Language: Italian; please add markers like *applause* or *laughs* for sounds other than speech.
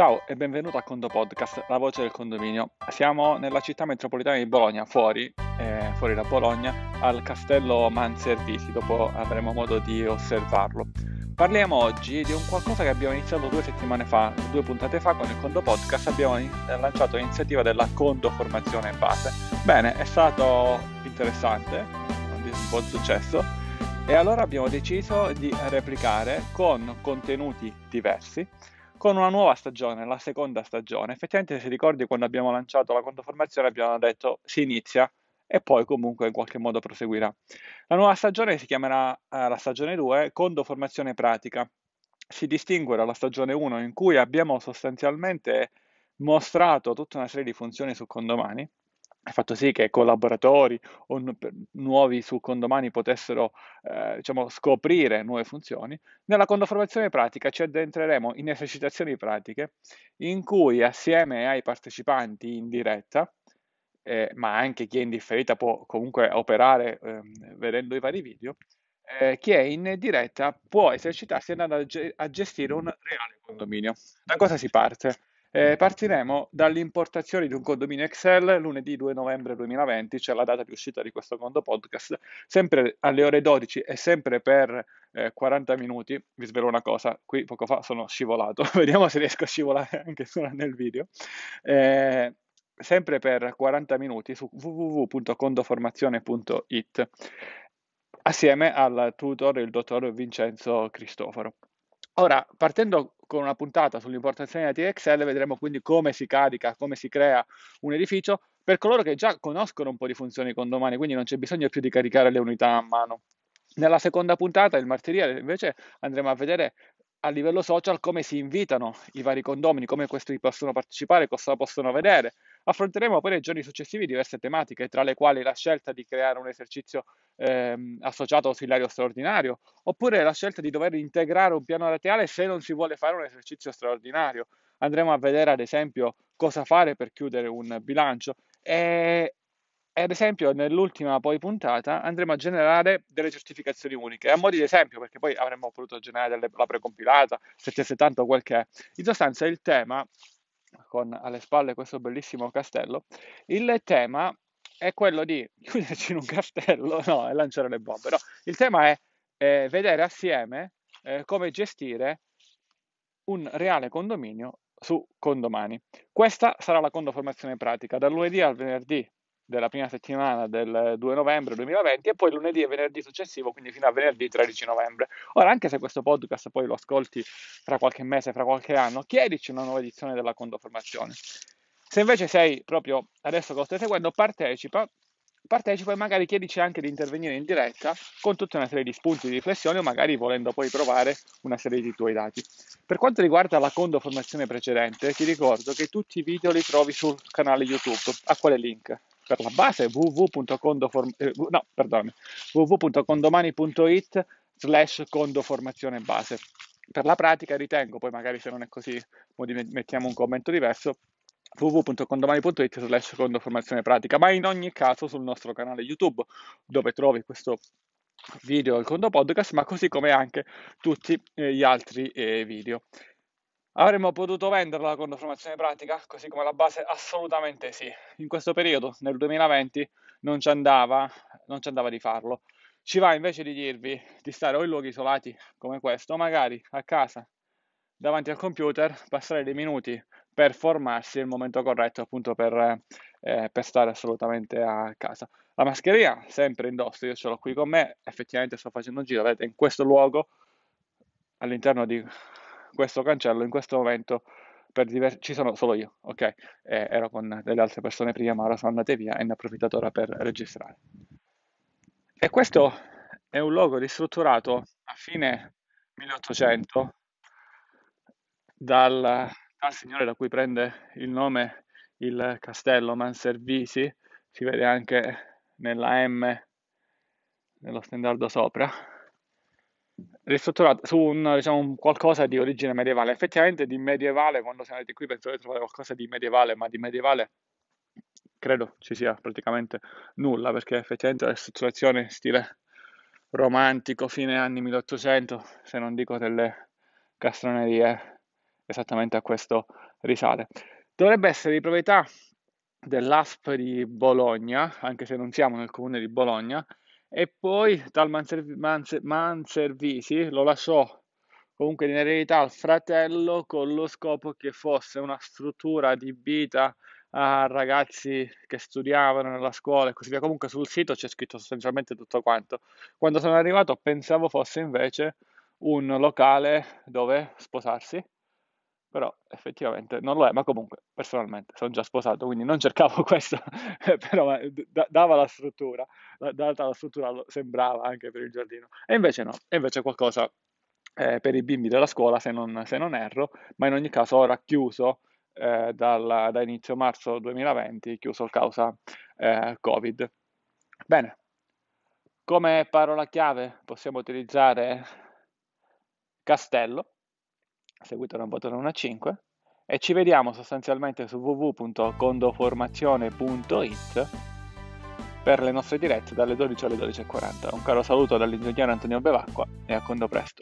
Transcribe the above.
Ciao e benvenuto a Condo Podcast, la voce del condominio. Siamo nella città metropolitana di Bologna, fuori, eh, fuori da Bologna, al castello Manservisi, dopo avremo modo di osservarlo. Parliamo oggi di un qualcosa che abbiamo iniziato due settimane fa, due puntate fa con il Condo Podcast, abbiamo lanciato l'iniziativa della Condo Formazione Base. Bene, è stato interessante, un buon successo, e allora abbiamo deciso di replicare con contenuti diversi con una nuova stagione, la seconda stagione. Effettivamente, se ricordi, quando abbiamo lanciato la contoformazione abbiamo detto si inizia e poi comunque in qualche modo proseguirà. La nuova stagione si chiamerà eh, la stagione 2 contoformazione pratica. Si distingue dalla stagione 1 in cui abbiamo sostanzialmente mostrato tutta una serie di funzioni su condomani ha fatto sì che collaboratori o nu- nuovi su condomani potessero eh, diciamo, scoprire nuove funzioni. Nella condoformazione pratica ci addentreremo in esercitazioni pratiche in cui assieme ai partecipanti in diretta, eh, ma anche chi è in differita può comunque operare eh, vedendo i vari video, eh, chi è in diretta può esercitarsi andando a, ge- a gestire un reale condominio. Da cosa si parte? Eh, partiremo dall'importazione di un condominio Excel lunedì 2 novembre 2020, cioè la data di uscita di questo condo podcast, sempre alle ore 12 e sempre per eh, 40 minuti. Vi svelo una cosa, qui poco fa sono scivolato, *laughs* vediamo se riesco a scivolare anche solo nel video. Eh, sempre per 40 minuti su www.condoformazione.it assieme al tutor il dottor Vincenzo Cristoforo. Ora, partendo con una puntata sull'importazione di Excel, vedremo quindi come si carica, come si crea un edificio per coloro che già conoscono un po' di funzioni condomani, quindi non c'è bisogno più di caricare le unità a mano. Nella seconda puntata, il martedì, invece andremo a vedere a livello social come si invitano i vari condomini, come questi possono partecipare, cosa possono vedere. Affronteremo poi nei giorni successivi diverse tematiche, tra le quali la scelta di creare un esercizio ehm, associato ausiliario straordinario, oppure la scelta di dover integrare un piano rateale se non si vuole fare un esercizio straordinario. Andremo a vedere ad esempio cosa fare per chiudere un bilancio e, ad esempio nell'ultima poi puntata andremo a generare delle certificazioni uniche, a mo' di esempio perché poi avremmo potuto generare delle, la precompilata, 770 o quel che è. In sostanza il tema, con alle spalle questo bellissimo castello, il tema è quello di *laughs* chiuderci in un castello no, e lanciare le bombe. No, il tema è eh, vedere assieme eh, come gestire un reale condominio su condomani. Questa sarà la condoformazione pratica, dal lunedì al venerdì della prima settimana del 2 novembre 2020 e poi lunedì e venerdì successivo, quindi fino a venerdì 13 novembre. Ora, anche se questo podcast poi lo ascolti fra qualche mese, fra qualche anno, chiedici una nuova edizione della condoformazione. Se invece sei proprio adesso che lo stai seguendo, partecipa, partecipa e magari chiedici anche di intervenire in diretta con tutta una serie di spunti di riflessione o magari volendo poi provare una serie di tuoi dati. Per quanto riguarda la condo formazione precedente, ti ricordo che tutti i video li trovi sul canale YouTube. A quale link? Per la base www.condoform- eh, www.condomani.it slash condoformazione base. Per la pratica ritengo, poi magari se non è così mettiamo un commento diverso, www.condomani.it slash secondo formazione pratica, ma in ogni caso sul nostro canale YouTube dove trovi questo video il condo podcast, ma così come anche tutti eh, gli altri eh, video. Avremmo potuto venderla con formazione pratica, così come la base? Assolutamente sì. In questo periodo, nel 2020, non ci andava, non ci andava di farlo. Ci va invece di dirvi di stare o in luoghi isolati come questo, o magari a casa, davanti al computer, passare dei minuti per formarsi il momento corretto appunto per, eh, per stare assolutamente a casa. La mascherina sempre indosso, io ce l'ho qui con me, effettivamente sto facendo un giro, vedete in questo luogo, all'interno di questo cancello, in questo momento diver- ci sono solo io, ok? Eh, ero con delle altre persone prima, ma ora sono andate via e ne approfitto ora per registrare. E questo è un luogo ristrutturato a fine 1800 dal al signore da cui prende il nome il castello Manservisi, si vede anche nella M nello stendardo sopra, ristrutturato su un, diciamo, qualcosa di origine medievale. Effettivamente di medievale, quando siamo andati qui pensavo di trovare qualcosa di medievale, ma di medievale credo ci sia praticamente nulla, perché effettivamente la ristrutturazione stile romantico, fine anni 1800, se non dico delle castronerie esattamente a questo risale. Dovrebbe essere di proprietà dell'ASP di Bologna, anche se non siamo nel comune di Bologna, e poi dal Manserv- Manser- Manservisi lo lasciò comunque in eredità al fratello con lo scopo che fosse una struttura adibita a ragazzi che studiavano nella scuola e così via. Comunque sul sito c'è scritto sostanzialmente tutto quanto. Quando sono arrivato pensavo fosse invece un locale dove sposarsi, però effettivamente non lo è, ma comunque personalmente sono già sposato, quindi non cercavo *laughs* questo, però d- dava la struttura, data la struttura sembrava anche per il giardino, e invece no, e invece qualcosa eh, per i bimbi della scuola se non, se non, erro, ma in ogni caso ora chiuso eh, dal, da inizio marzo 2020, chiuso a causa eh, Covid. Bene, come parola chiave possiamo utilizzare castello, seguito da un bottone 1 a 5, e ci vediamo sostanzialmente su www.condoformazione.it per le nostre dirette dalle 12 alle 12.40. Un caro saluto dall'ingegnere Antonio Bevacqua e a Condo presto.